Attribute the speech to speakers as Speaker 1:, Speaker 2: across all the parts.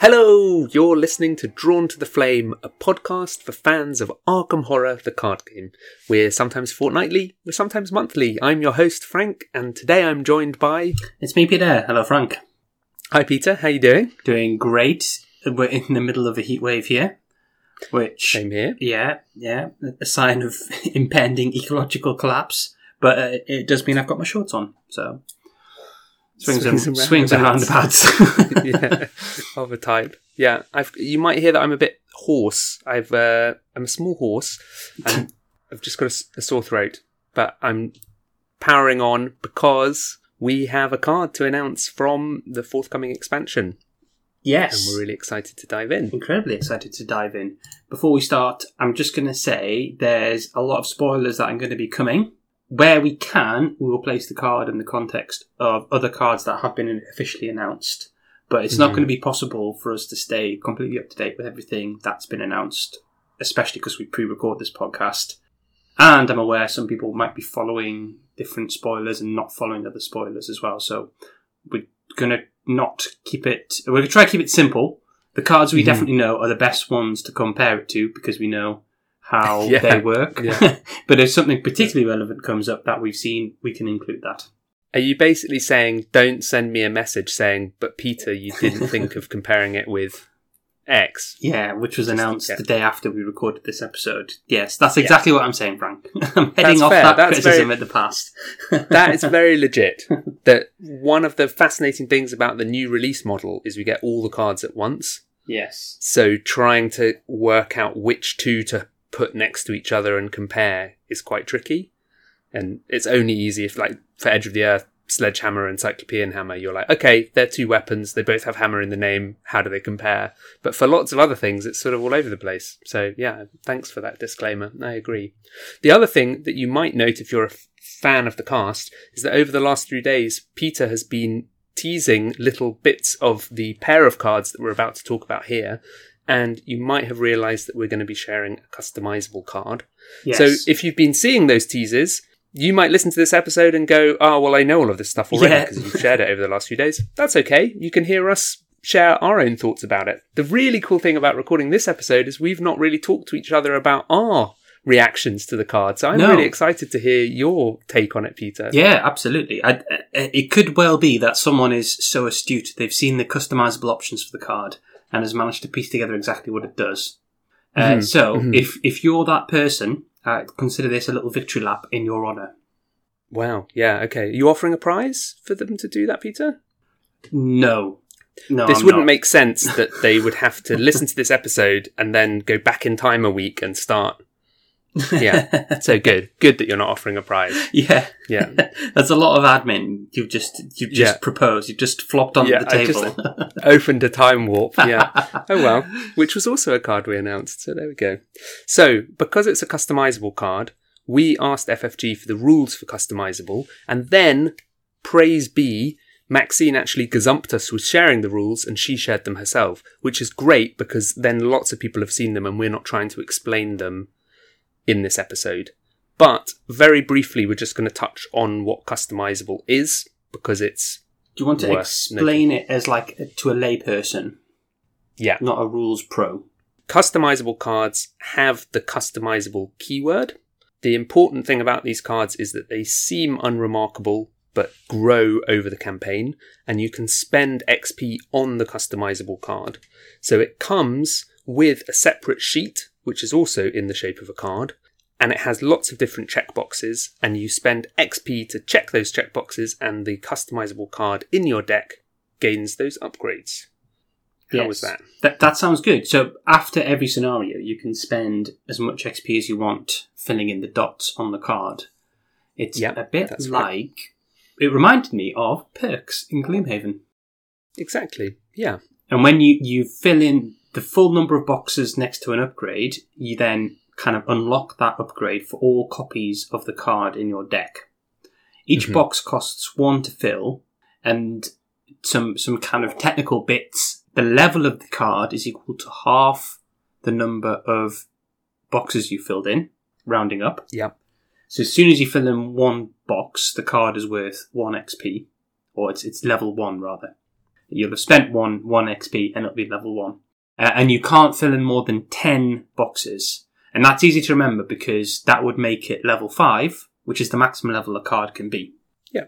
Speaker 1: Hello, you're listening to Drawn to the Flame, a podcast for fans of Arkham Horror, the card game. We're sometimes fortnightly, we're sometimes monthly. I'm your host, Frank, and today I'm joined by.
Speaker 2: It's me, Peter. Hello, Frank.
Speaker 1: Hi, Peter. How you doing?
Speaker 2: Doing great. We're in the middle of a heat wave here, which
Speaker 1: Same here.
Speaker 2: yeah, yeah, a sign of impending ecological collapse. But uh, it does mean I've got my shorts on, so swings,
Speaker 1: Swings
Speaker 2: and,
Speaker 1: and
Speaker 2: swings and
Speaker 1: roundabouts. yeah, of a type. Yeah, I've. You might hear that I'm a bit hoarse. I've. Uh, I'm a small horse, and I've just got a sore throat. But I'm powering on because we have a card to announce from the forthcoming expansion,
Speaker 2: Yes.
Speaker 1: and we're really excited to dive in.
Speaker 2: incredibly excited to dive in. Before we start, I'm just going to say there's a lot of spoilers that I'm going to be coming. Where we can, we will place the card in the context of other cards that have been officially announced. But it's not
Speaker 1: Mhm.
Speaker 2: going to be possible for us to stay completely up to date with everything that's been announced, especially because we pre record this podcast. And I'm aware some people might be following different spoilers and not following other spoilers as well. So we're going to not keep it, we're going to try to keep it simple. The cards we
Speaker 1: Mhm.
Speaker 2: definitely know are the best ones to compare it to because we know how
Speaker 1: Yeah.
Speaker 2: they work.
Speaker 1: Yeah.
Speaker 2: but if something particularly relevant comes up that we've seen, we can include that.
Speaker 1: Are you basically saying don't send me a message saying, "But Peter, you didn't think of comparing it with X"?
Speaker 2: Yeah, which was
Speaker 1: Just-
Speaker 2: announced
Speaker 1: yeah.
Speaker 2: the day after we recorded this episode. Yes, that's exactly what I'm saying, Frank. I'm heading
Speaker 1: That's
Speaker 2: off
Speaker 1: fair,
Speaker 2: that
Speaker 1: that's
Speaker 2: criticism
Speaker 1: very-
Speaker 2: at the past.
Speaker 1: That is very legit. That one of the fascinating things about the new release model is we get all the cards at once.
Speaker 2: yes.
Speaker 1: So trying to work out which two to put next to each other and compare is quite tricky. And it's only easy if, like, for Edge of the Earth, Sledgehammer and Cyclopean Hammer, you're like, okay, they're two weapons. They both have hammer in the name. How do they compare? But for lots of other things, it's sort of all over the place. So yeah, thanks for that disclaimer. I agree. The other thing that you might note if you're a fan of the cast is that over the last three days, Peter has been teasing little bits of the pair of cards that we're about to talk about here. And you might have realized that we're going to be sharing a customizable card.
Speaker 2: Yes.
Speaker 1: So if you've been seeing those teasers, you might listen to this episode and go, oh, well, I know all of this stuff already
Speaker 2: Yeah.
Speaker 1: because you've shared it over the last few days. That's okay. You can hear us share our own thoughts about it. The really cool thing about recording this episode is we've not really talked to each other about our reactions to the card. So I'm
Speaker 2: No.
Speaker 1: really excited to hear your take on it, Peter.
Speaker 2: yeah, absolutely. I, I- it could well be that someone is so astute they've seen the customizable options for the card and has managed to piece together exactly what it does. Uh,
Speaker 1: Mhm,
Speaker 2: so,
Speaker 1: mhm.
Speaker 2: if if you're that person, uh, consider this a little victory lap in your honour.
Speaker 1: Wow. Yeah. Okay. Are you offering a prize for them to do that, Peter?
Speaker 2: No, no,
Speaker 1: this
Speaker 2: I'm
Speaker 1: wouldn't
Speaker 2: not.
Speaker 1: make sense that they would have to listen to this episode and then go back in time a week and start. Yeah. So good. Good that you're not offering a prize.
Speaker 2: yeah.
Speaker 1: Yeah.
Speaker 2: That's a lot of admin. You've just you've just
Speaker 1: Yeah.
Speaker 2: proposed. You've just flopped onto
Speaker 1: Yeah,
Speaker 2: the table.
Speaker 1: Opened a time warp. Yeah. Oh well. Which was also a card we announced. So there we go. So because it's a customizable card, we asked FFG for the rules for customizable, and then praise be. Maxine actually gazumped us with sharing the rules and she shared them herself, which is great because then lots of people have seen them and we're not trying to explain them in this episode. But very briefly, we're just going to touch on what customizable is because it's,
Speaker 2: Do you want to explain it as like to a layperson,
Speaker 1: yeah,
Speaker 2: not a rules pro?
Speaker 1: customizable cards have the customizable keyword. The important thing about these cards is that they seem unremarkable but grow over the campaign, and you can spend XP on the customizable card. So it comes with a separate sheet, which is also in the shape of a card, and it has lots of different checkboxes, and you spend XP to check those checkboxes, and the customizable card in your deck gains those upgrades. How was that?
Speaker 2: That that sounds good. So after every scenario, you can spend as much XP as you want filling in the dots on the card. It's
Speaker 1: Yep,
Speaker 2: a bit like
Speaker 1: right.
Speaker 2: it reminded me of perks in Gloomhaven.
Speaker 1: Exactly. Yeah.
Speaker 2: And when you, you fill in the full number of boxes next to an upgrade, you then kind of unlock that upgrade for all copies of the card in your deck. Each
Speaker 1: Mhm.
Speaker 2: box costs one to fill, and some some kind of technical bits. The level of the card is equal to half the number of boxes you filled in, rounding up.
Speaker 1: Yeah.
Speaker 2: So as soon as you fill in one box, the card is worth one XP, or it's it's level one rather. You'll have spent one one XP and it'll be level one. Uh, and you can't fill in more than ten boxes. And that's easy to remember because that would make it level five, which is the maximum level a card can be.
Speaker 1: Yeah,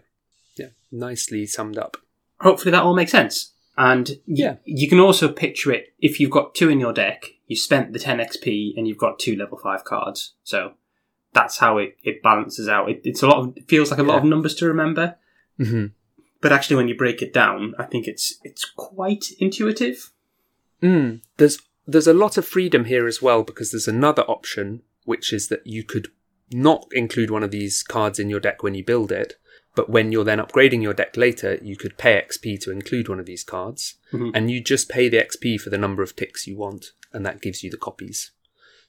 Speaker 1: Yeah. nicely summed up.
Speaker 2: Hopefully that all makes sense. And y-
Speaker 1: Yeah.
Speaker 2: you can also picture it if you've got two in your deck, you spent the 10 XP and you've got two level 5 cards. So that's how it, it balances out. It, it's a lot of, it feels like a lot of numbers to remember.
Speaker 1: hmm
Speaker 2: But actually, when you break it down, I think it's it's quite intuitive.
Speaker 1: Mm, there's there's a lot of freedom here as well because there's another option which is that you could not include one of these cards in your deck when you build it, but when you're then upgrading your deck later, you could pay XP to include one of these cards,
Speaker 2: Mhm.
Speaker 1: and you just pay the XP for the number of ticks you want, and that gives you the copies.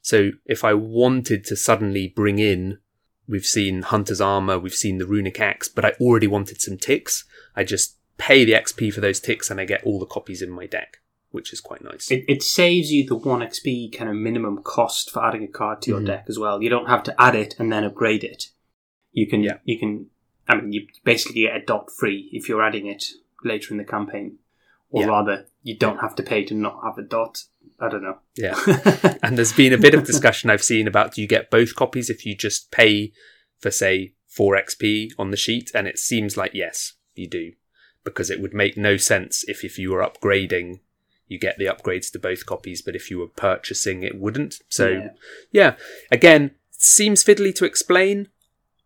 Speaker 1: So if I wanted to suddenly bring in, we've seen Hunter's Armor, we've seen the Runic Axe, but I already wanted some ticks, I just pay the XP for those ticks and I get all the copies in my deck, which is quite nice.
Speaker 2: It, it saves you the 1 XP kind of minimum cost for adding a card to your
Speaker 1: Mhm.
Speaker 2: deck as well. You don't have to add it and then upgrade it. You can,
Speaker 1: Yeah.
Speaker 2: you can, I mean, you basically get a dot free if you're adding it later in the campaign. Or
Speaker 1: Yeah.
Speaker 2: rather, you don't have to pay to not have a dot. I don't know.
Speaker 1: Yeah. and there's been a bit of discussion I've seen about do you get both copies if you just pay for, say, 4 XP on the sheet? And it seems like yes, you do. Because it would make no sense if, if you were upgrading, you get the upgrades to both copies, but if you were purchasing, it wouldn't. So,
Speaker 2: Yeah.
Speaker 1: yeah, again, seems fiddly to explain.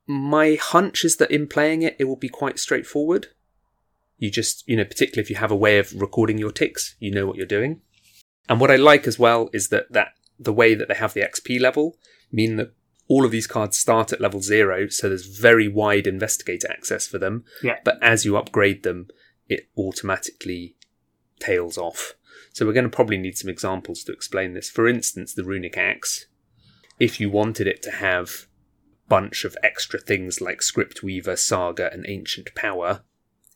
Speaker 1: My hunch is that in playing it, it will be quite straightforward. You just, you know, particularly if you have a way of recording your ticks, you know what you're doing. And what I like as well is that, that the way that they have the XP level mean that all of these cards start at level zero, so there's very wide investigator access for them.
Speaker 2: Yeah.
Speaker 1: But as you upgrade them, it automatically tails off. So we're going to probably need some examples to explain this. For instance, the runic axe. If you wanted it to have a bunch of extra things like script weaver, saga, and ancient power,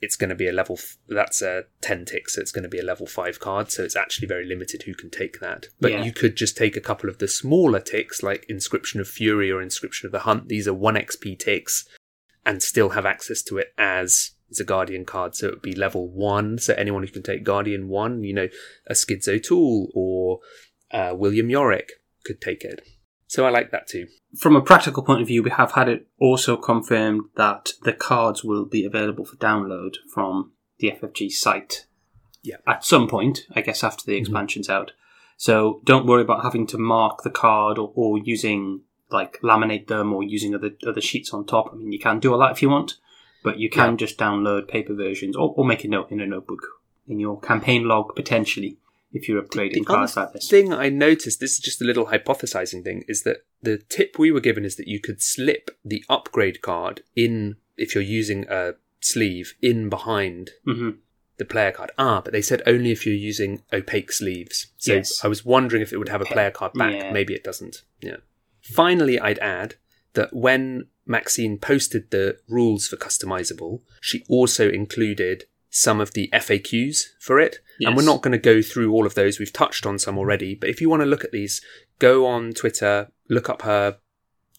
Speaker 1: it's going to be a level. F- that's a ten tick, so it's going to be a level five card. So it's actually very limited who can take that. But
Speaker 2: Yeah.
Speaker 1: you could just take a couple of the smaller ticks, like Inscription of Fury or Inscription of the Hunt. These are one XP ticks, and still have access to it as it's a Guardian card. So it would be level one. So anyone who can take Guardian one, you know, a Skids O'Toole or uh, William Yorick could take it. So I like that too.
Speaker 2: From a practical point of view, we have had it also confirmed that the cards will be available for download from the FFG site.
Speaker 1: Yeah.
Speaker 2: At some point, I guess after the expansion's out. So don't worry about having to mark the card or, or using like laminate them or using other other sheets on top. I mean, you can do all that if you want, but you can
Speaker 1: Yeah.
Speaker 2: just download paper versions or, or make a note in a notebook in your campaign log potentially if you're upgrading
Speaker 1: The
Speaker 2: cards like this.
Speaker 1: thing I noticed, this is just a little hypothesizing thing, is that the tip we were given is that you could slip the upgrade card in, if you're using a sleeve, in behind
Speaker 2: hmm
Speaker 1: the player card. Ah, but they said only if you're using opaque sleeves. So
Speaker 2: Yes.
Speaker 1: I was wondering if it would have a player card back.
Speaker 2: Yeah.
Speaker 1: Maybe it doesn't. Yeah. Finally, I'd add that when Maxine posted the rules for customizable, she also included some of the FAQs for it. And we're not going to go through all of those. We've touched on some already. But if you want to look at these, go on Twitter, look up her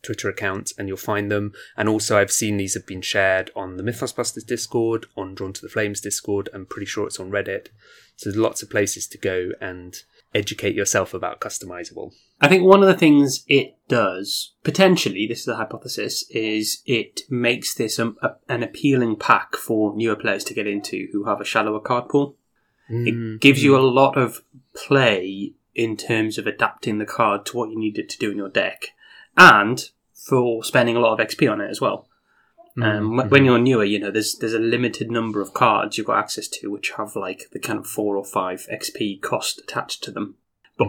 Speaker 1: Twitter account, and you'll find them. And also, I've seen these have been shared on the Mythosbusters Discord, on Drawn to the Flames Discord. I'm pretty sure it's on Reddit. So there's lots of places to go and educate yourself about customizable.
Speaker 2: I think one of the things it does, potentially, this is a hypothesis, is it makes this a, a, an appealing pack for newer players to get into who have a shallower card pool.
Speaker 1: Mm.
Speaker 2: It gives you a lot of play in terms of adapting the card to what you need it to do in your deck, and for spending a lot of XP on it as well. Um, wh- When you're newer, you know, there's there's a limited number of cards you've got access to which have like the kind of four or five XP cost attached to them.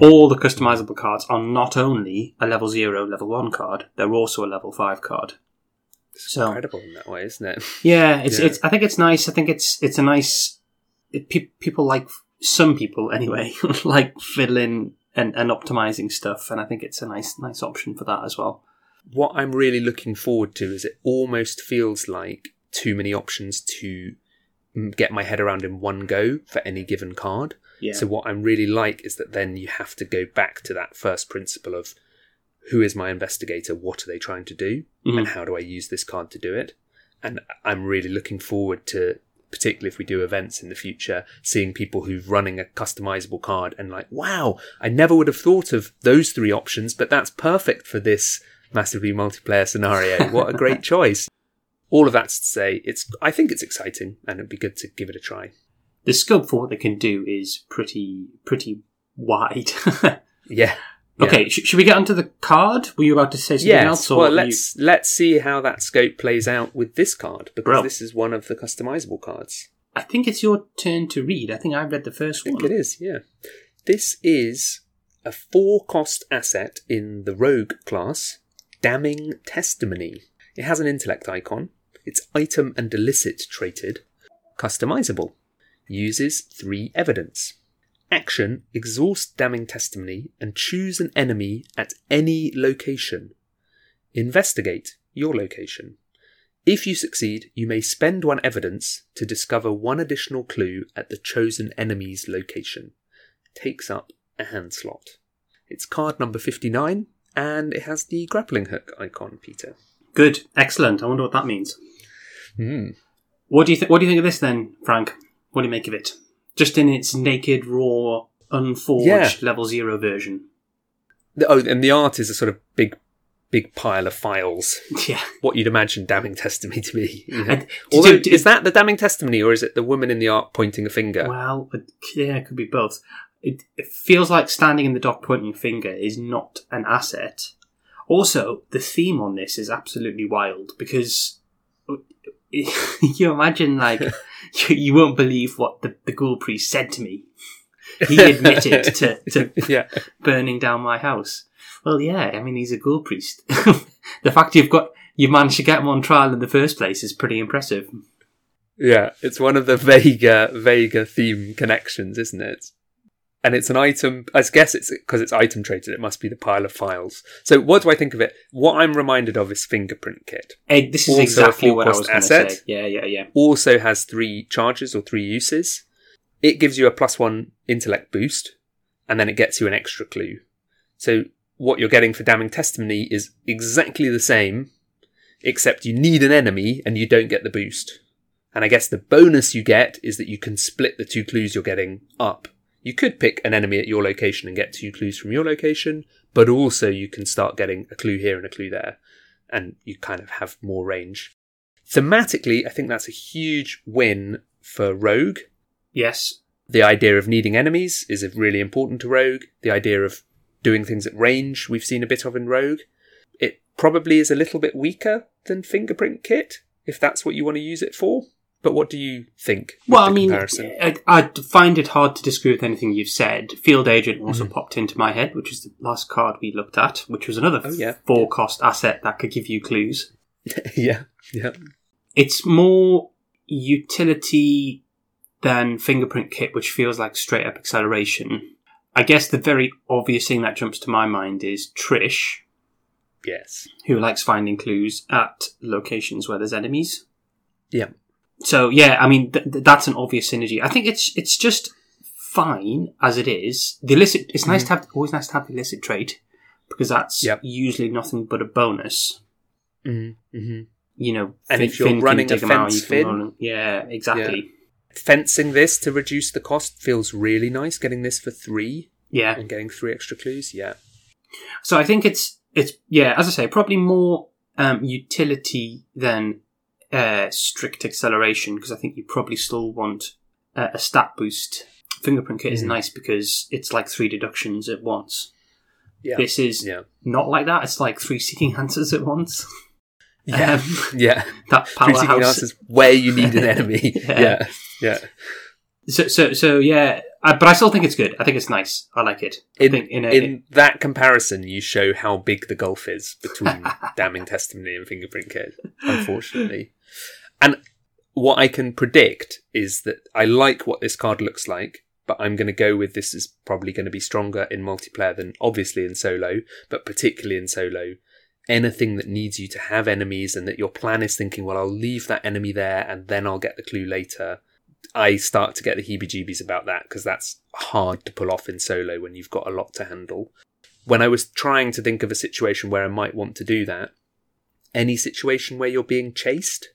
Speaker 2: But all the customizable cards are not only a level zero, level one card; they're also a level five card. So
Speaker 1: Incredible in that way, isn't it?
Speaker 2: yeah, it's
Speaker 1: Yeah.
Speaker 2: it's. I think it's nice. I think it's it's a nice. It, pe- people like some people anyway like fiddling and, and optimizing stuff, and I think it's a nice nice option for that as well.
Speaker 1: what I'm really looking forward to is it almost feels like too many options to get my head around in one go for any given card.
Speaker 2: Yeah.
Speaker 1: So what I'm really like is that then you have to go back to that first principle of who is my investigator, what are they trying to do,
Speaker 2: Mhm.
Speaker 1: and how do I use this card to do it? And I'm really looking forward to particularly if we do events in the future, seeing people who've running a customizable card and like, wow, I never would have thought of those three options, but that's perfect for this massively multiplayer scenario. What a great choice. All of that's to say, it's, I think it's exciting and it'd be good to give it a try.
Speaker 2: The scope for what they can do is pretty pretty wide.
Speaker 1: Yeah.
Speaker 2: okay, sh- should we get onto the card? Were you about to say something
Speaker 1: Yes.
Speaker 2: else? Or
Speaker 1: Well, let's let's see how that scope plays out with this card because
Speaker 2: Bro.
Speaker 1: this is one of the customizable cards.
Speaker 2: I think it's your turn to read. I think I read the first
Speaker 1: I think
Speaker 2: one.
Speaker 1: it is. Yeah. This is a four-cost asset in the Rogue class, Damning Testimony. It has an intellect icon. It's item and illicit traded, customizable. Uses three evidence. Action: exhaust damning testimony and choose an enemy at any location. Investigate your location. If you succeed, you may spend one evidence to discover one additional clue at the chosen enemy's location. Takes up a hand slot. It's card number 59, and it has the grappling hook icon, Peter.
Speaker 2: Good, excellent. I wonder what that means.
Speaker 1: Hmm.
Speaker 2: What do you think? What do you think of this then, Frank? What do you make of it? Just in its naked, raw, unforged
Speaker 1: Yeah.
Speaker 2: level zero version.
Speaker 1: The- Oh, and the art is a sort of big, big pile of files.
Speaker 2: Yeah.
Speaker 1: What you'd imagine damning testimony to be. you know. Although,
Speaker 2: you-
Speaker 1: is that the damning testimony, or is it the woman in the art pointing a finger?
Speaker 2: Well, uh, yeah, it could be both. It, it feels like standing in the dock pointing finger is not an asset. Also, the theme on this is absolutely wild because you imagine like you, you won't believe what the, the ghoul priest said to me. He admitted to, to
Speaker 1: yeah.
Speaker 2: burning down my house. Well, yeah, I mean he's a ghoul priest. the fact you've got you managed to get him on trial in the first place is pretty impressive.
Speaker 1: Yeah, it's one of the Vega uh, Vega theme connections, isn't it? And it's an item. I guess it's because it's item traded. It must be the pile of files. So, what do I think of it? What I'm reminded of is fingerprint kit.
Speaker 2: Eh, this is
Speaker 1: Also
Speaker 2: exactly what I was going to say. Yeah, yeah, yeah.
Speaker 1: Also has three charges or three uses. It gives you a plus one intellect boost, and then it gets you an extra clue. So, what you're getting for damning testimony is exactly the same, except you need an enemy and you don't get the boost. And I guess the bonus you get is that you can split the two clues you're getting up. You could pick an enemy at your location and get two clues from your location, but also you can start getting a clue here and a clue there, and you kind of have more range. Thematically, I think that's a huge win for Rogue.
Speaker 2: Yes.
Speaker 1: The idea of needing enemies is really important to Rogue. The idea of doing things at range, we've seen a bit of in Rogue. It probably is a little bit weaker than Fingerprint Kit, if that's what you want to use it for. But what do you think?
Speaker 2: Well, I mean. I, I find it hard to disagree with anything you've said. Field Agent also
Speaker 1: Mm-hmm.
Speaker 2: popped into my head, which is the last card we looked at, which was another
Speaker 1: Oh, yeah.
Speaker 2: four cost asset that could give you clues.
Speaker 1: yeah, yeah,
Speaker 2: It's more utility than Fingerprint Kit, which feels like straight up acceleration. I guess the very obvious thing that jumps to my mind is Trish,
Speaker 1: yes,
Speaker 2: who likes finding clues at locations where there's enemies.
Speaker 1: yeah,
Speaker 2: So yeah, I mean th- th- that's an obvious synergy. I think it's it's just fine as it is. The illicit it's nice to have always nice to have the illicit trait because that's
Speaker 1: Mm-hmm. Yep.
Speaker 2: usually nothing but a bonus.
Speaker 1: mm-hmm. Mm-hmm.
Speaker 2: You know,
Speaker 1: And
Speaker 2: Finn-
Speaker 1: if you're
Speaker 2: Finn
Speaker 1: running a
Speaker 2: dig 'em out,
Speaker 1: fence
Speaker 2: you can
Speaker 1: Finn-
Speaker 2: run- yeah, exactly.
Speaker 1: fencing this to reduce the cost feels really nice. Getting this for three
Speaker 2: Yeah.
Speaker 1: and getting three extra clues, yeah,
Speaker 2: So I think it's it's yeah, as I say, probably more um, utility than uh, strict acceleration because I think you probably still want uh, a stat boost. Fingerprint kit is
Speaker 1: Mhm.
Speaker 2: nice because it's like three deductions at once.
Speaker 1: yeah,
Speaker 2: This is
Speaker 1: yeah,
Speaker 2: not like that. It's like three seeking answers at once.
Speaker 1: yeah,
Speaker 2: Um,
Speaker 1: yeah.
Speaker 2: that
Speaker 1: Three seeking
Speaker 2: powerhouse.
Speaker 1: answers where you need an enemy.
Speaker 2: Yeah.
Speaker 1: yeah, yeah.
Speaker 2: So, so, so yeah. I, but I still think it's good. I think it's nice. I like it. I
Speaker 1: In,
Speaker 2: think in a,
Speaker 1: in that comparison, you show how big the gulf is between damning testimony and fingerprint kit, unfortunately. And what I can predict is that I like what this card looks like, but I'm going to go with this is probably going to be stronger in multiplayer than obviously in solo, but particularly in solo. Anything that needs you to have enemies and that your plan is thinking, well, I'll leave that enemy there and then I'll get the clue later. I start to get the heebie jeebies about that because that's hard to pull off in solo when you've got a lot to handle. When I was trying to think of a situation where I might want to do that, any situation where you're being chased.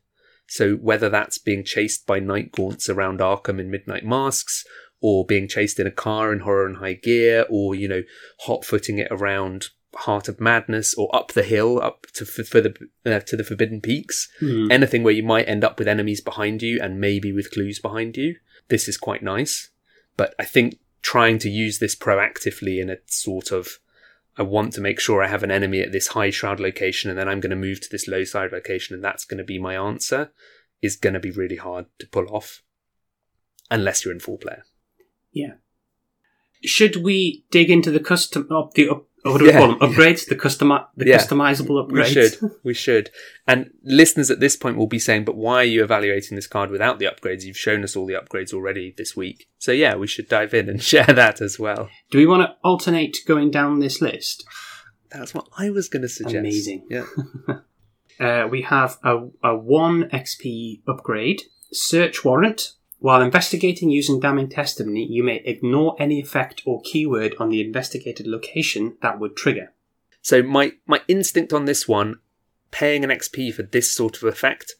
Speaker 1: So whether that's being chased by night gaunts around Arkham in Midnight Masks, or being chased in a car in Horror and High Gear, or you know, hot footing it around Heart of Madness, or up the hill up to for, for the uh, to the Forbidden Peaks.
Speaker 2: Hmm.
Speaker 1: Anything where you might end up with enemies behind you and maybe with clues behind you. This is quite nice, but I think trying to use this proactively in a sort of I want to make sure I have an enemy at this high shroud location and then I'm going to move to this low side location and that's going to be my answer is going to be really hard to pull off unless you're in full player.
Speaker 2: Yeah. Should we dig into the custom of the what do we
Speaker 1: Yeah.
Speaker 2: call them? Upgrades, the custom the
Speaker 1: Yeah.
Speaker 2: customizable
Speaker 1: We
Speaker 2: upgrades.
Speaker 1: should. We should. And listeners at this point will be saying, but why are you evaluating this card without the upgrades? You've shown us all the upgrades already this week. So yeah, we should dive in and share that as well.
Speaker 2: Do we want to alternate going down this list?
Speaker 1: That's what I was going to suggest.
Speaker 2: Amazing.
Speaker 1: Yeah.
Speaker 2: Uh, we have a, a 1 XP upgrade, Search Warrant. While investigating using damning testimony, you may ignore any effect or keyword on the investigated location that would trigger.
Speaker 1: So my my instinct on this one, paying an XP for this sort of effect,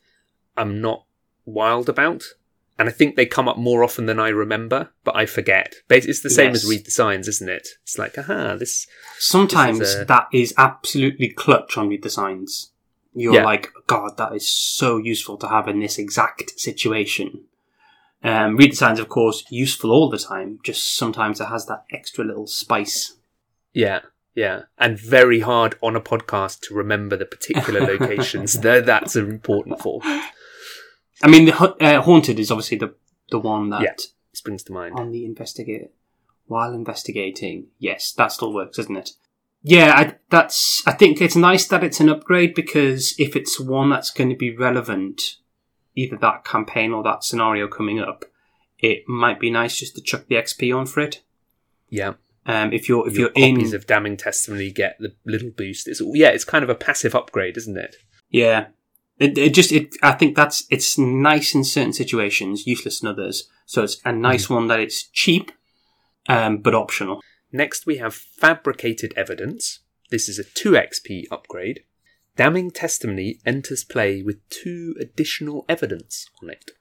Speaker 1: I'm not wild about. And I think they come up more often than I remember, but I forget. But it's the same
Speaker 2: Yes.
Speaker 1: as read the signs, isn't it? It's like, aha, this.
Speaker 2: Sometimes
Speaker 1: This is a-
Speaker 2: that is absolutely clutch on read the signs. You're
Speaker 1: Yeah.
Speaker 2: like, God, that is so useful to have in this exact situation. Um, read the signs, of course, useful all the time. Just sometimes it has that extra little spice.
Speaker 1: Yeah, yeah, and very hard on a podcast to remember the particular locations that that's important for.
Speaker 2: I mean, the uh, haunted is obviously the the one that
Speaker 1: Yeah. Springs to mind.
Speaker 2: on the investigate while investigating. Yes, that still works, doesn't it? Yeah, I, that's. I think it's nice that it's an upgrade because if it's one that's going to be relevant, either that campaign or that scenario coming up, it might be nice just to chuck the XP on for it.
Speaker 1: Yeah,
Speaker 2: Um, if you're if
Speaker 1: your
Speaker 2: you're in,
Speaker 1: copies of damning testimony get the little boost. It's yeah, it's kind of a passive upgrade, isn't it?
Speaker 2: yeah, it, it just it. I think that's it's nice in certain situations, useless in others. So it's a nice one that it's cheap, um, but optional.
Speaker 1: Next, we have fabricated evidence. This is a 2 XP upgrade. Damning testimony enters play with two additional evidence on it.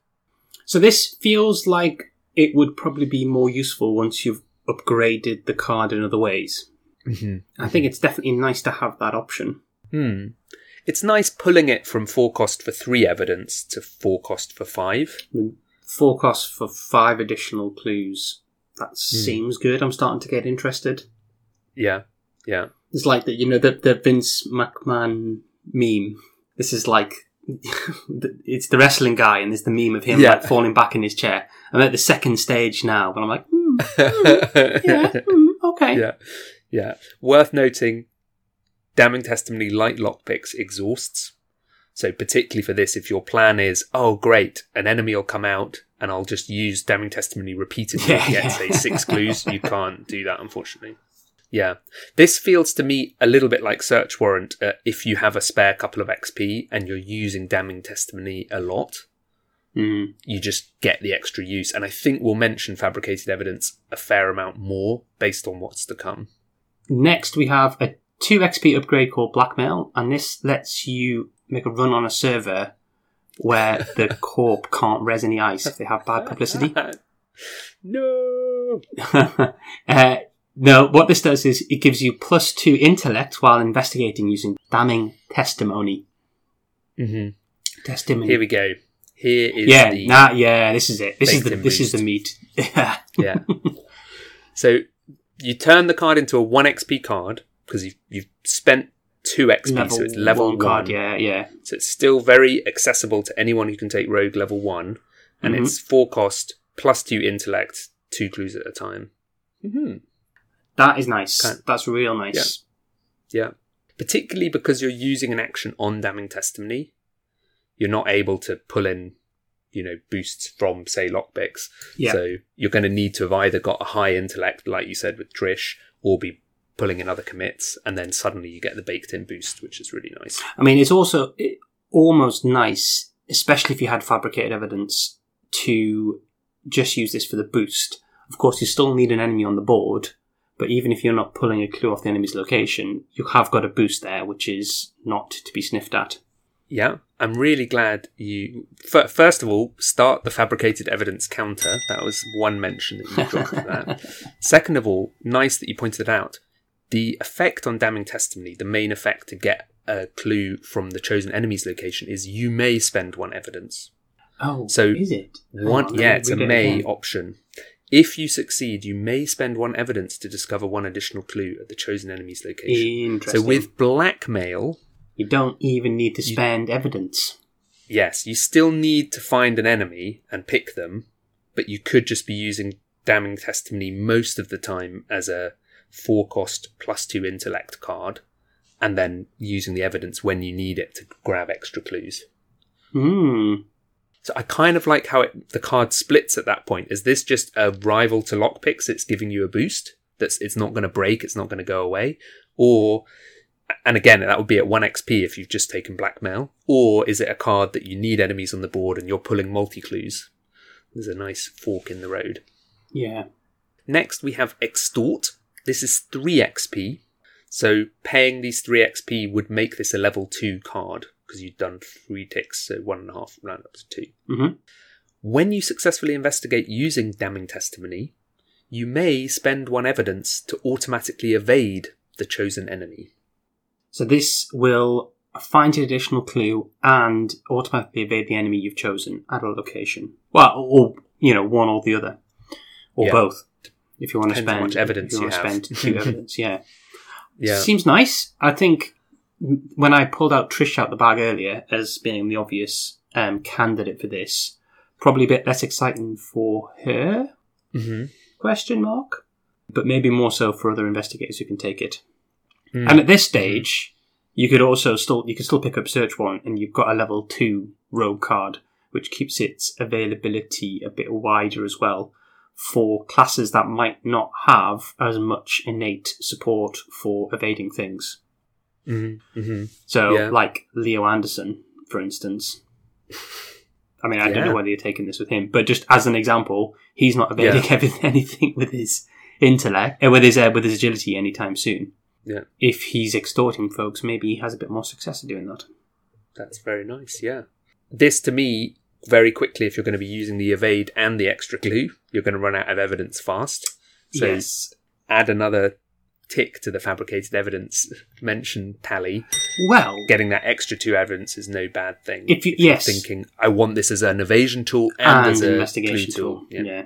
Speaker 2: So this feels like it would probably be more useful once you've upgraded the card in other ways.
Speaker 1: Mm-hmm.
Speaker 2: I think it's definitely nice to have that option.
Speaker 1: Hmm. It's nice pulling it from 4 cost for 3 evidence to 4 cost for 5.
Speaker 2: I mean, four costs for five additional clues. That seems good. I'm starting to get interested.
Speaker 1: Yeah, yeah.
Speaker 2: It's like that, you know, the, the Vince McMahon meme. This is like, it's the wrestling guy, and there's the meme of him
Speaker 1: Yeah.
Speaker 2: like falling back in his chair. I'm at the second stage now, but I'm like, hmm, yeah, hmm, okay.
Speaker 1: yeah, yeah. Worth noting, damning testimony light lockpicks exhausts. So particularly for this, if your plan is, oh great, an enemy will come out and I'll just use damning testimony repeatedly
Speaker 2: Yeah,
Speaker 1: to get
Speaker 2: yeah.
Speaker 1: say six clues, you can't do that unfortunately. Yeah, this feels to me a little bit like search warrant. Uh, if you have a spare couple of XP and you're using damning testimony a lot,
Speaker 2: Mm.
Speaker 1: you just get the extra use. And I think we'll mention fabricated evidence a fair amount more based on what's to come.
Speaker 2: Next, we have a 2 XP upgrade called Blackmail, and this lets you make a run on a server where the corp can't res any ice if they have bad publicity.
Speaker 1: no.
Speaker 2: uh, no, what this does is it gives you plus 2 intellect while investigating using damning testimony.
Speaker 1: hmm
Speaker 2: Testimony.
Speaker 1: Here we go. Here is
Speaker 2: yeah,
Speaker 1: the
Speaker 2: nah, yeah, this is it. This is the this is the meat. Yeah.
Speaker 1: yeah. so you turn the card into a one XP card because you've you've spent two XP, so it's level one.
Speaker 2: card. Yeah, yeah.
Speaker 1: So it's still very accessible to anyone who can take Rogue level one, and
Speaker 2: Mhm.
Speaker 1: it's four cost plus two intellect, two clues at a time. hmm
Speaker 2: That is nice.
Speaker 1: Kind-
Speaker 2: That's real nice.
Speaker 1: Yeah. Particularly because you're using an action on damning testimony, you're not able to pull in, you know, boosts from, say, lockpicks.
Speaker 2: Yeah.
Speaker 1: So you're going to need to have either got a high intellect, like you said with Trish, or be pulling in other commits, and then suddenly you get the baked in boost, which is really nice.
Speaker 2: I mean, it's also it, almost nice, especially if you had fabricated evidence, to just use this for the boost. Of course, you still need an enemy on the board, but even if you're not pulling a clue off the enemy's location, you have got a boost there, which is not to be sniffed at.
Speaker 1: Yeah, I'm really glad you. f- First of all, start the fabricated evidence counter. That was one mention that you dropped that. Second of all, nice that you pointed it out the effect on damning testimony. The main effect to get a clue from the chosen enemy's location is you may spend one evidence.
Speaker 2: Oh,
Speaker 1: So,
Speaker 2: is it?
Speaker 1: One, oh,
Speaker 2: on, let
Speaker 1: yeah, it's a may
Speaker 2: again.
Speaker 1: option. If you succeed, you may spend one evidence to discover one additional clue at the chosen enemy's location.
Speaker 2: Interesting.
Speaker 1: So with blackmail,
Speaker 2: you don't even need to spend evidence.
Speaker 1: yes, you still need to find an enemy and pick them, but you could just be using damning testimony most of the time as a four cost plus two intellect card, and then using the evidence when you need it to grab extra clues.
Speaker 2: Hmm.
Speaker 1: So I kind of like how it, the card splits at that point. Is this just a rival to lockpicks? It's giving you a boost. That's it's not going to break. It's not going to go away. Or, and again, that would be at one XP if you've just taken blackmail. Or is it a card that you need enemies on the board and you're pulling multi clues? There's a nice fork in the road.
Speaker 2: Yeah.
Speaker 1: Next, we have Extort. This is 3 XP. So paying these 3 XP would make this a level 2 card because you've done 3 ticks, so 1.5 round up to 2.
Speaker 2: hmm
Speaker 1: When you successfully investigate using damning testimony, you may spend one evidence to automatically evade the chosen enemy.
Speaker 2: So this will find an additional clue and automatically evade the enemy you've chosen at a location. Well, or you know, one or the other, or
Speaker 1: Yeah.
Speaker 2: both. If you want to
Speaker 1: Depends how
Speaker 2: spend
Speaker 1: much evidence
Speaker 2: you,
Speaker 1: you
Speaker 2: want to
Speaker 1: have.
Speaker 2: spend two evidence, yeah.
Speaker 1: Yeah.
Speaker 2: Seems nice. I think when I pulled out Trish out the bag earlier as being the obvious um, candidate for this, probably a bit less exciting for her?
Speaker 1: hmm
Speaker 2: Question mark. But maybe more so for other investigators who can take it.
Speaker 1: Mm.
Speaker 2: And at this stage, you could also still you could still pick up search warrant, and you've got a level two rogue card, which keeps its availability a bit wider as well for classes that might not have as much innate support for evading things.
Speaker 1: Hmm hmm
Speaker 2: So,
Speaker 1: Yeah.
Speaker 2: like Leo Anderson, for instance. I mean, I don't know whether you're taking this with him, but just as an example, he's not evading everything, anything with his intellect, uh, with his uh, with his agility anytime soon.
Speaker 1: Yeah.
Speaker 2: If he's extorting folks, maybe he has a bit more success at doing that.
Speaker 1: That's very nice, yeah. This, to me, very quickly, if you're going to be using the evade and the extra clue, you're going to run out of evidence fast. So
Speaker 2: yes.
Speaker 1: add another tick to the fabricated evidence mention tally.
Speaker 2: Well,
Speaker 1: Getting that extra two evidence is no bad thing.
Speaker 2: If you-
Speaker 1: you're
Speaker 2: yes.
Speaker 1: thinking, I want this as an evasion tool and,
Speaker 2: and
Speaker 1: as a
Speaker 2: investigation
Speaker 1: clue
Speaker 2: tool.
Speaker 1: Yeah.
Speaker 2: Yeah.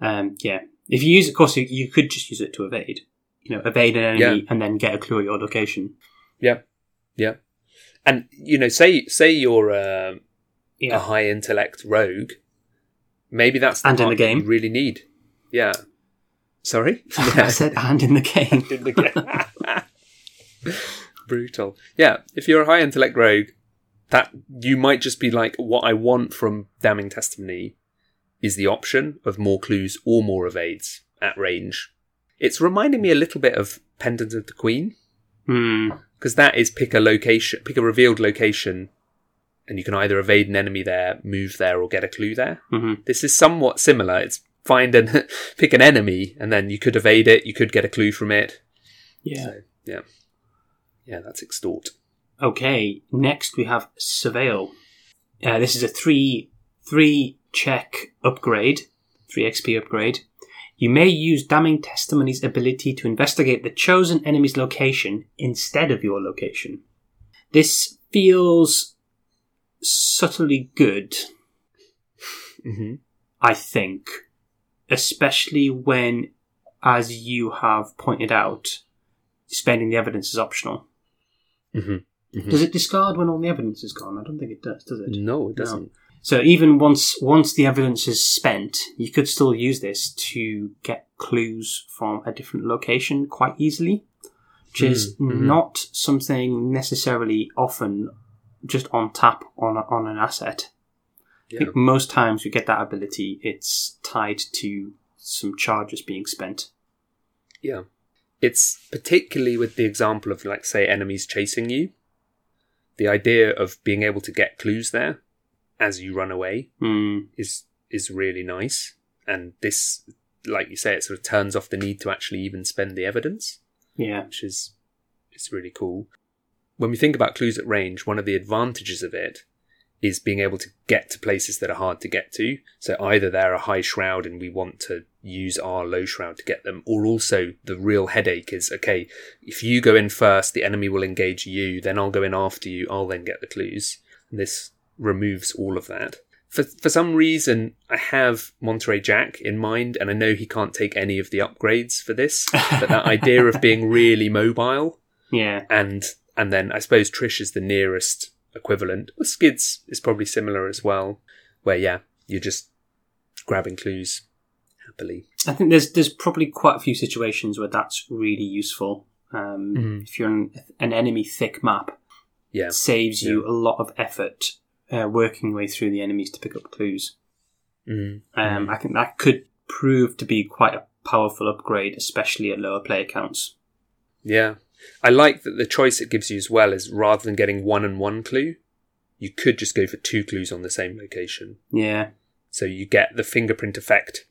Speaker 2: Um, yeah. If you use, of course, you, you could just use it to evade. You know, evade an enemy
Speaker 1: Yeah.
Speaker 2: and then get a clue at your location.
Speaker 1: yeah, yeah. And you know, say say you're um
Speaker 2: Yeah.
Speaker 1: a high intellect rogue, maybe that's the
Speaker 2: And in the
Speaker 1: that you
Speaker 2: game.
Speaker 1: really need. Yeah. Sorry.
Speaker 2: I said, and in the game.
Speaker 1: in the game. Brutal. Yeah, if you're a high intellect rogue, that you might just be like, what I want from damning testimony is the option of more clues or more evades at range. It's reminding me a little bit of Pendant of the Queen
Speaker 2: Hmm.
Speaker 1: because that is pick a location, pick a revealed location, and you can either evade an enemy there, move there, or get a clue there.
Speaker 2: hmm
Speaker 1: This is somewhat similar. It's find and pick an enemy, and then you could evade it, you could get a clue from it.
Speaker 2: Yeah.
Speaker 1: So, yeah. Yeah, that's extort.
Speaker 2: Okay. Next we have Surveil. Uh, this is a three three check upgrade, three XP upgrade. You may use Damning Testimony's ability to investigate the chosen enemy's location instead of your location. This feels subtly good,
Speaker 1: Mm-hmm.
Speaker 2: I think, especially when, as you have pointed out, spending the evidence is optional.
Speaker 1: Mm-hmm.
Speaker 2: Does it discard when all the evidence is gone? I don't think it does, does it?
Speaker 1: No, it doesn't.
Speaker 2: So even once once the evidence is spent, you could still use this to get clues from a different location quite easily, which is
Speaker 1: Mm, mhm.
Speaker 2: not something necessarily often just on tap on a, on an asset. I
Speaker 1: Yeah.
Speaker 2: think most times we get that ability, it's tied to some charges being spent.
Speaker 1: Yeah. It's particularly with the example of, like, say, enemies chasing you. The idea of being able to get clues there as you run away
Speaker 2: Hmm.
Speaker 1: is is really nice. And this, like you say, it sort of turns off the need to actually even spend the evidence,
Speaker 2: yeah.
Speaker 1: which is it's really cool. when we think about clues at range, one of the advantages of it is being able to get to places that are hard to get to. So either they're a high shroud and we want to use our low shroud to get them, or also the real headache is okay, if you go in first, the enemy will engage you, then I'll go in after you, I'll then get the clues. And this removes all of that. For, for some reason, I have Monterey Jack in mind, and I know he can't take any of the upgrades for this, but that idea of being really mobile
Speaker 2: Yeah.
Speaker 1: and and then I suppose Trish is the nearest equivalent. Well, Skids is probably similar as well, where yeah, you're just grabbing clues happily.
Speaker 2: I think there's there's probably quite a few situations where that's really useful. Um,
Speaker 1: Mhm.
Speaker 2: If you're on an enemy thick map,
Speaker 1: Yeah,
Speaker 2: it saves you a lot of effort uh, working your way through the enemies to pick up clues.
Speaker 1: mm
Speaker 2: Um, I think that could prove to be quite a powerful upgrade, especially at lower player counts.
Speaker 1: yeah. I like that the choice it gives you as well is rather than getting one and one clue, you could just go for two clues on the same location.
Speaker 2: Yeah,
Speaker 1: So you get the fingerprint effect,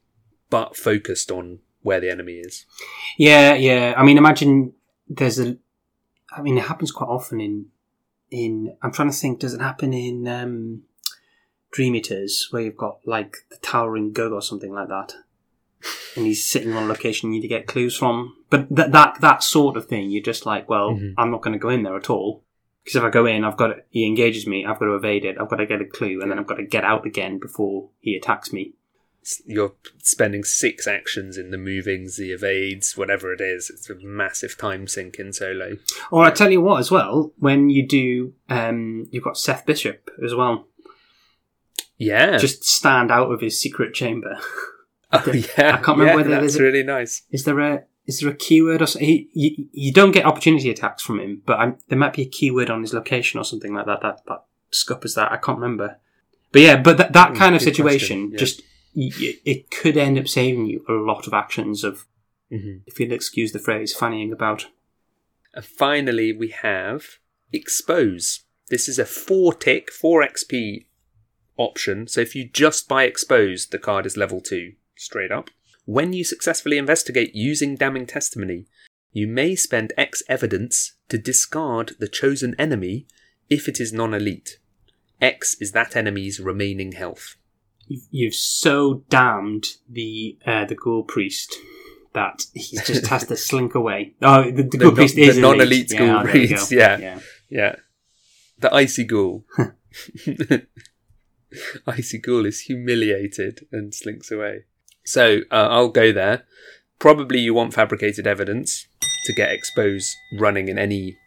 Speaker 1: but focused on where the enemy is.
Speaker 2: yeah, yeah. I mean, imagine there's a. I mean, it happens quite often in in. I'm trying to think. Does it happen in um, Dream Eaters where you've got like the towering Gug or something like that, and he's sitting on a location you need to get clues from? But that that that sort of thing, you're just like, well,
Speaker 1: Mhm.
Speaker 2: I'm not going to go in there at all. Because if I go in, I've got to, he engages me. I've got to evade it. I've got to get a clue, and then I've got to get out again before he attacks me.
Speaker 1: You're spending six actions in the movings, the evades, whatever it is. It's a massive time sink in solo.
Speaker 2: Or I tell you what, as well, when you do, um, you've got Seth Bishop as well.
Speaker 1: Yeah.
Speaker 2: Just stand out of his secret chamber.
Speaker 1: oh, yeah.
Speaker 2: I can't remember
Speaker 1: yeah,
Speaker 2: whether
Speaker 1: that's
Speaker 2: there's a-
Speaker 1: really nice.
Speaker 2: Is there a is there a keyword or something? He, you, you don't get opportunity attacks from him, but i there might be a keyword on his location or something like that that that scuppers that. I can't remember. But yeah, but that that
Speaker 1: Mm,
Speaker 2: kind of situation
Speaker 1: yeah.
Speaker 2: just y- it could end up saving you a lot of actions of,
Speaker 1: hmm
Speaker 2: if you'll excuse the phrase, fannying about.
Speaker 1: And finally, we have expose. This is a four tick, four XP option. So if you just buy expose, the card is level two, straight up. When you successfully investigate using damning testimony, you may spend X evidence to discard the chosen enemy if it is non elite. X is that enemy's remaining health.
Speaker 2: You've, you've so damned the uh, the ghoul priest that he just has to slink away. Oh, the, the ghoul
Speaker 1: non-
Speaker 2: priest
Speaker 1: the
Speaker 2: is
Speaker 1: non-elite
Speaker 2: elite.
Speaker 1: ghoul
Speaker 2: yeah,
Speaker 1: priest, yeah.
Speaker 2: yeah.
Speaker 1: Yeah. The icy ghoul. icy ghoul is humiliated and slinks away. So uh, I'll go there. Probably you want fabricated evidence to get expose running in any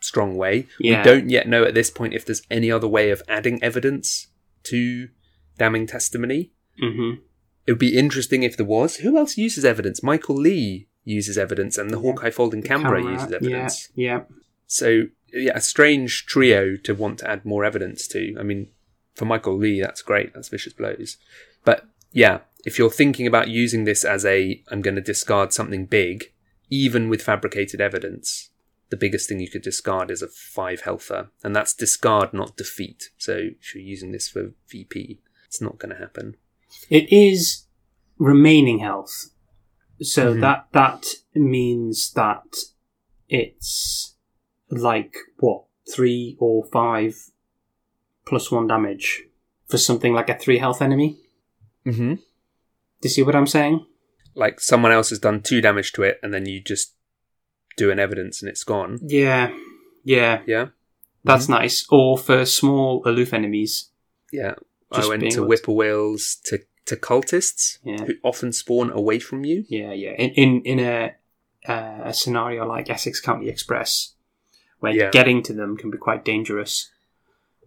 Speaker 1: strong way.
Speaker 2: Yeah.
Speaker 1: We don't yet know at this point if there's any other way of adding evidence to damning testimony.
Speaker 2: Mm-hmm.
Speaker 1: It would be interesting if there was. Who else uses evidence? Michael Leigh uses evidence, and the Hawkeye Folding Camera uses evidence.
Speaker 2: Yeah, yeah.
Speaker 1: So yeah, a strange trio to want to add more evidence to. I mean, for Michael Leigh, that's great. That's vicious blows. But yeah, if you're thinking about using this as a, I'm going to discard something big, even with fabricated evidence, the biggest thing you could discard is a five healther, and that's discard, not defeat. So if you're using this for VP, it's not going to happen.
Speaker 2: It is remaining health. So
Speaker 1: Mhm.
Speaker 2: that that means that it's like what three or five plus one damage for something like a three health enemy.
Speaker 1: Mm-hmm.
Speaker 2: Do you see what I'm saying?
Speaker 1: Like someone else has done two damage to it, and then you just do an evidence and it's gone.
Speaker 2: Yeah, yeah,
Speaker 1: Yeah,
Speaker 2: that's nice. Or for small aloof enemies.
Speaker 1: yeah.
Speaker 2: Just
Speaker 1: I went to whippoorwills to to cultists
Speaker 2: Yeah.
Speaker 1: who often spawn away from you.
Speaker 2: Yeah, yeah. In in, in a uh, a scenario like Essex County Express, where
Speaker 1: Yeah.
Speaker 2: getting to them can be quite dangerous.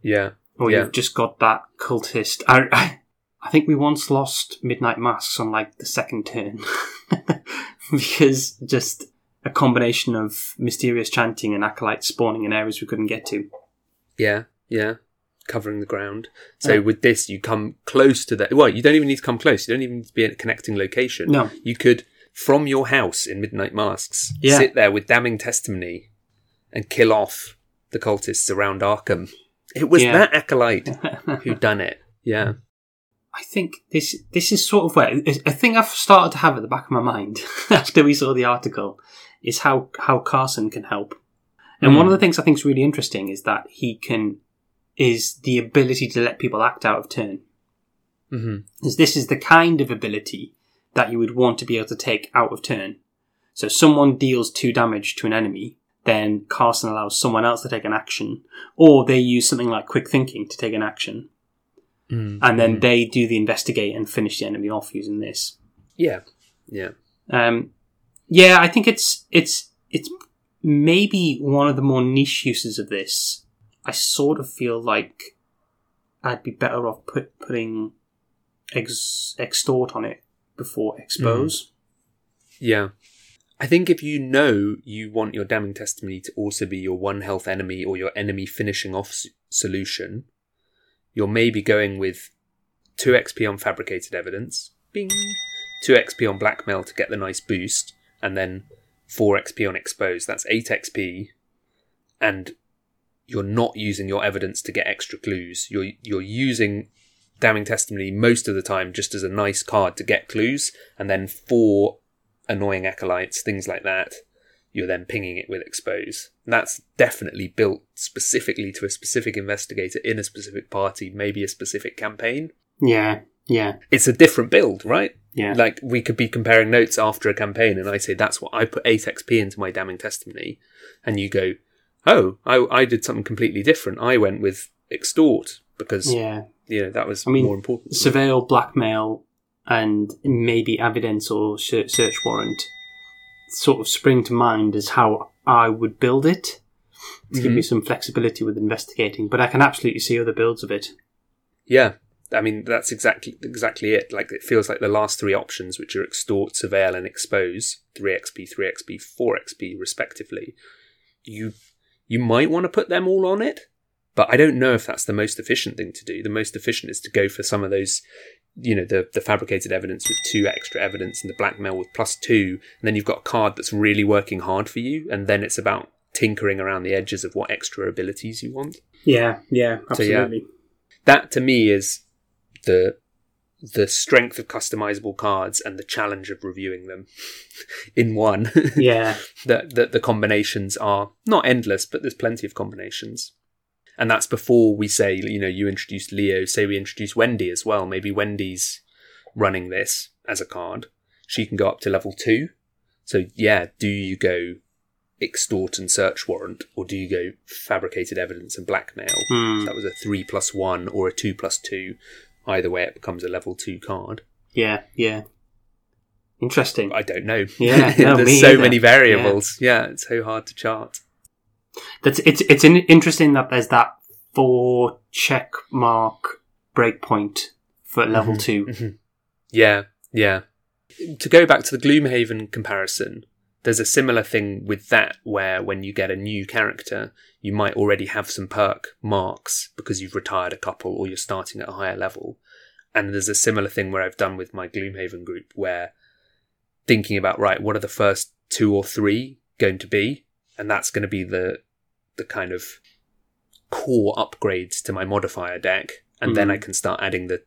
Speaker 1: Yeah,
Speaker 2: Or
Speaker 1: Yeah.
Speaker 2: you've just got that cultist. I, I, I think we once lost Midnight Masks on like the second turn because just a combination of mysterious chanting and acolytes spawning in areas we couldn't get to.
Speaker 1: yeah, yeah. Covering the ground. So
Speaker 2: Yeah.
Speaker 1: with this, you come close to the. Well, you don't even need to come close. You don't even need to be in a connecting location.
Speaker 2: No,
Speaker 1: You could, from your house in Midnight Masks,
Speaker 2: Yeah.
Speaker 1: sit there with damning testimony and kill off the cultists around Arkham. It was
Speaker 2: Yeah.
Speaker 1: that acolyte who done it. Yeah.
Speaker 2: I think this this is sort of where a thing I've started to have at the back of my mind after we saw the article is how how Carson can help. And one
Speaker 1: Mm.
Speaker 2: of the things I think is really interesting is that he can is the ability to let people act out of turn.
Speaker 1: hmm
Speaker 2: Is this is the kind of ability that you would want to be able to take out of turn. So someone deals two damage to an enemy, then Carson allows someone else to take an action, or they use something like quick thinking to take an action,
Speaker 1: mm
Speaker 2: and then they do the investigate and finish the enemy off using this.
Speaker 1: yeah, yeah,
Speaker 2: Um, yeah, I think it's it's it's maybe one of the more niche uses of this. I sort of feel like I'd be better off put, putting ex, extort on it before expose.
Speaker 1: yeah. I think if you know you want your damning testimony to also be your one health enemy or your enemy finishing off s- solution, you're maybe going with two XP on fabricated evidence, bing, two XP on blackmail to get the nice boost, and then four XP on expose. That's eight XP, and you're not using your evidence to get extra clues. You're you're using damning testimony most of the time just as a nice card to get clues, and then four annoying acolytes, things like that. You're then pinging it with expose. That's definitely built specifically to a specific investigator in a specific party, maybe a specific campaign.
Speaker 2: Yeah, yeah,
Speaker 1: It's a different build, right?
Speaker 2: yeah.
Speaker 1: Like we could be comparing notes after a campaign, and I say that's what I put eight XP into my damning testimony, and you go, "Oh, I, I did something completely different. I went with extort because
Speaker 2: yeah.
Speaker 1: you know that was
Speaker 2: I mean,
Speaker 1: more important."
Speaker 2: Surveil, blackmail, and maybe evidence or search warrant sort of spring to mind is how I would build it to give
Speaker 1: Mhm.
Speaker 2: me some flexibility with investigating. But I can absolutely see other builds of it.
Speaker 1: Yeah, I mean that's exactly exactly it. Like it feels like the last three options, which are extort, surveil, and expose, three XP, three XP, four XP, respectively. You you might want to put them all on it, but I don't know if that's the most efficient thing to do. The most efficient is to go for some of those, you know, the the fabricated evidence with two extra evidence and the blackmail with plus two, and then you've got a card that's really working hard for you, and then it's about tinkering around the edges of what extra abilities you want
Speaker 2: Yeah, yeah,
Speaker 1: So, yeah.
Speaker 2: absolutely.
Speaker 1: that to me is the the strength of customizable cards and the challenge of reviewing them in one.
Speaker 2: yeah.
Speaker 1: that that the combinations are not endless, but there's plenty of combinations. And that's before we say, you know, you introduce Leo, say we introduce Wendy as well. Maybe Wendy's running this as a card. She can go up to level two. So yeah, do you go extort and search warrant, or do you go fabricated evidence and blackmail?
Speaker 2: Hmm.
Speaker 1: So that was a three plus one or a two plus two. Either way, it becomes a level two card.
Speaker 2: Yeah, yeah. Interesting.
Speaker 1: I don't know.
Speaker 2: Yeah, no,
Speaker 1: there's so
Speaker 2: either.
Speaker 1: many variables. Yeah. it's so hard to chart.
Speaker 2: That's it's it's in, interesting that there's that four check mark breakpoint for level
Speaker 1: Mhm.
Speaker 2: 2
Speaker 1: Mhm. Yeah, yeah. To go back to the Gloomhaven comparison, there's a similar thing with that where when you get a new character, you might already have some perk marks because you've retired a couple or you're starting at a higher level. And there's a similar thing where I've done with my Gloomhaven group where thinking about, right, what are the first two or three going to be? And that's going to be the, the kind of core upgrades to my modifier deck. And then
Speaker 2: Mhm.
Speaker 1: I can start adding the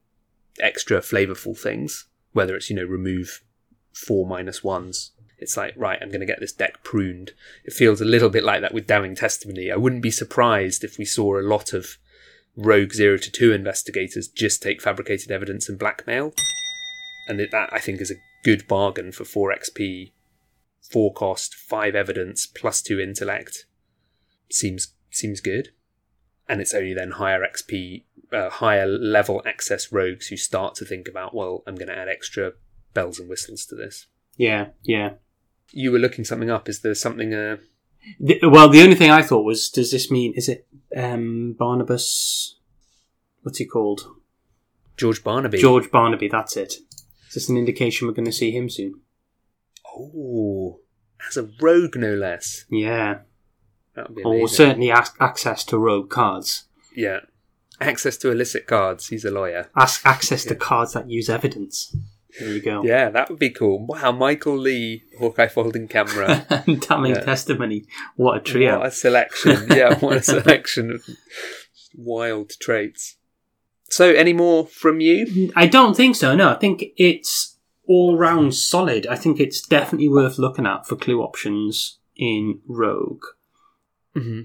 Speaker 1: extra flavorful things, whether it's, you know, remove four minus ones. It's like, right, I'm going to get this deck pruned. It feels a little bit like that with Damning Testimony. I wouldn't be surprised if we saw a lot of rogue 0 to 2 investigators just take fabricated evidence and blackmail. And that, I think, is a good bargain for 4 XP, 4 cost, 5 evidence, plus 2 intellect. Seems seems good. And it's only then higher XP, uh, higher level access rogues who start to think about, well, I'm going to add extra bells and whistles to this.
Speaker 2: Yeah, yeah.
Speaker 1: You were looking something up. Is there something? Uh,
Speaker 2: The, well, the only thing I thought was, does this mean is it um, Barnabas? What's he called?
Speaker 1: George Barnaby.
Speaker 2: George Barnaby. That's it. Is this an indication we're going to see him soon?
Speaker 1: Oh, as a rogue, no less.
Speaker 2: Yeah,
Speaker 1: That would be
Speaker 2: or certainly ac- access to rogue cards.
Speaker 1: Yeah. Access to illicit cards. He's a lawyer.
Speaker 2: Ask access to cards that use evidence. There you go.
Speaker 1: Yeah, that would be cool. Wow, Michael Leigh, Hawkeye folding camera.
Speaker 2: Damning
Speaker 1: Yeah.
Speaker 2: testimony. What a trio.
Speaker 1: What a selection. Yeah, what a selection of wild traits. So, any more from you?
Speaker 2: I don't think so. No, I think it's all round solid. I think it's definitely worth looking at for clue options in Rogue.
Speaker 1: hmm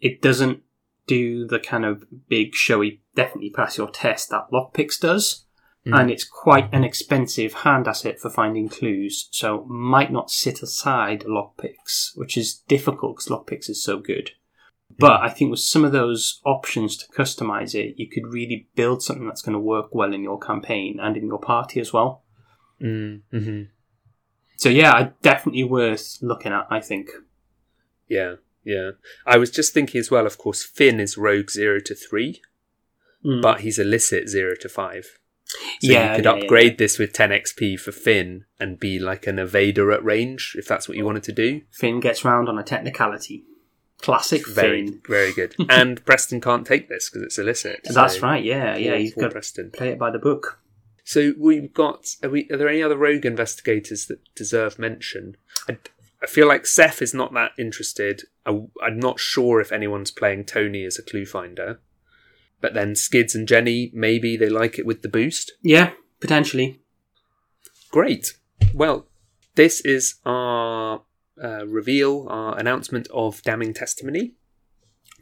Speaker 2: It doesn't do the kind of big showy definitely pass your test that lockpicks does.
Speaker 1: Mm.
Speaker 2: And it's quite an expensive hand asset for finding clues, so might not sit aside lockpicks, which is difficult because lockpicks is so good. But I think with some of those options to customize it, you could really build something that's going to work well in your campaign and in your party as well.
Speaker 1: Mm-hmm.
Speaker 2: So yeah, definitely worth looking at. I think.
Speaker 1: Yeah, yeah. I was just thinking as well. Of course, Finn is rogue zero to three,
Speaker 2: Mm.
Speaker 1: but he's illicit zero to five. So
Speaker 2: Yeah,
Speaker 1: you could
Speaker 2: yeah, yeah,
Speaker 1: upgrade this with 10 XP for Finn and be like an evader at range if that's what you wanted to do.
Speaker 2: Finn gets round on a technicality. Classic
Speaker 1: Very,
Speaker 2: Finn.
Speaker 1: very good. and Preston can't take this because it's illicit.
Speaker 2: That's
Speaker 1: so-
Speaker 2: right. Yeah, yeah.
Speaker 1: Poor-
Speaker 2: He's got
Speaker 1: Preston.
Speaker 2: play it by the book.
Speaker 1: So we've got. Are, we, are there any other rogue investigators that deserve mention? I, I feel like Seth is not that interested. I, I'm not sure if anyone's playing Tony as a clue finder. But then Skids and Jenny, maybe they like it with the boost.
Speaker 2: Yeah, potentially.
Speaker 1: Great. Well, this is our uh, reveal, our announcement of Damning Testimony.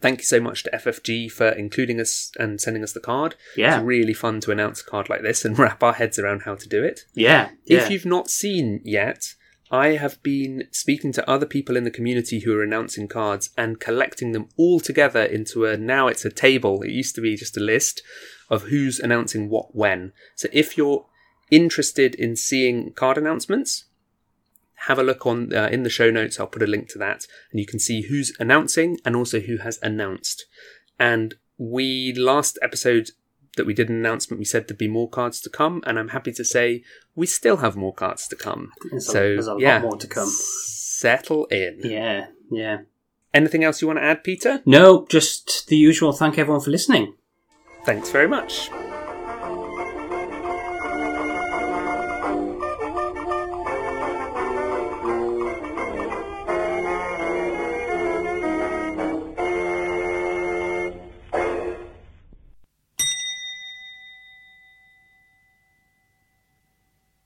Speaker 1: Thank you so much to FFG for including us and sending us the card.
Speaker 2: Yeah,
Speaker 1: It's really fun to announce a card like this and wrap our heads around how to do it.
Speaker 2: yeah, yeah.
Speaker 1: If you've not seen yet, I have been speaking to other people in the community who are announcing cards and collecting them all together into a now it's a table. It used to be just a list of who's announcing what when. So if you're interested in seeing card announcements, have a look on uh, in the show notes. I'll put a link to that, and you can see who's announcing and also who has announced. And we last episode that we did an announcement, we said there'd be more cards to come, and I'm happy to say we still have more cards to come.
Speaker 2: There's a,
Speaker 1: so
Speaker 2: there's a lot
Speaker 1: yeah,
Speaker 2: more to come.
Speaker 1: Settle in.
Speaker 2: Yeah, yeah.
Speaker 1: Anything else you want to add, Peter?
Speaker 2: No, just the usual. Thank everyone for listening.
Speaker 1: Thanks very much.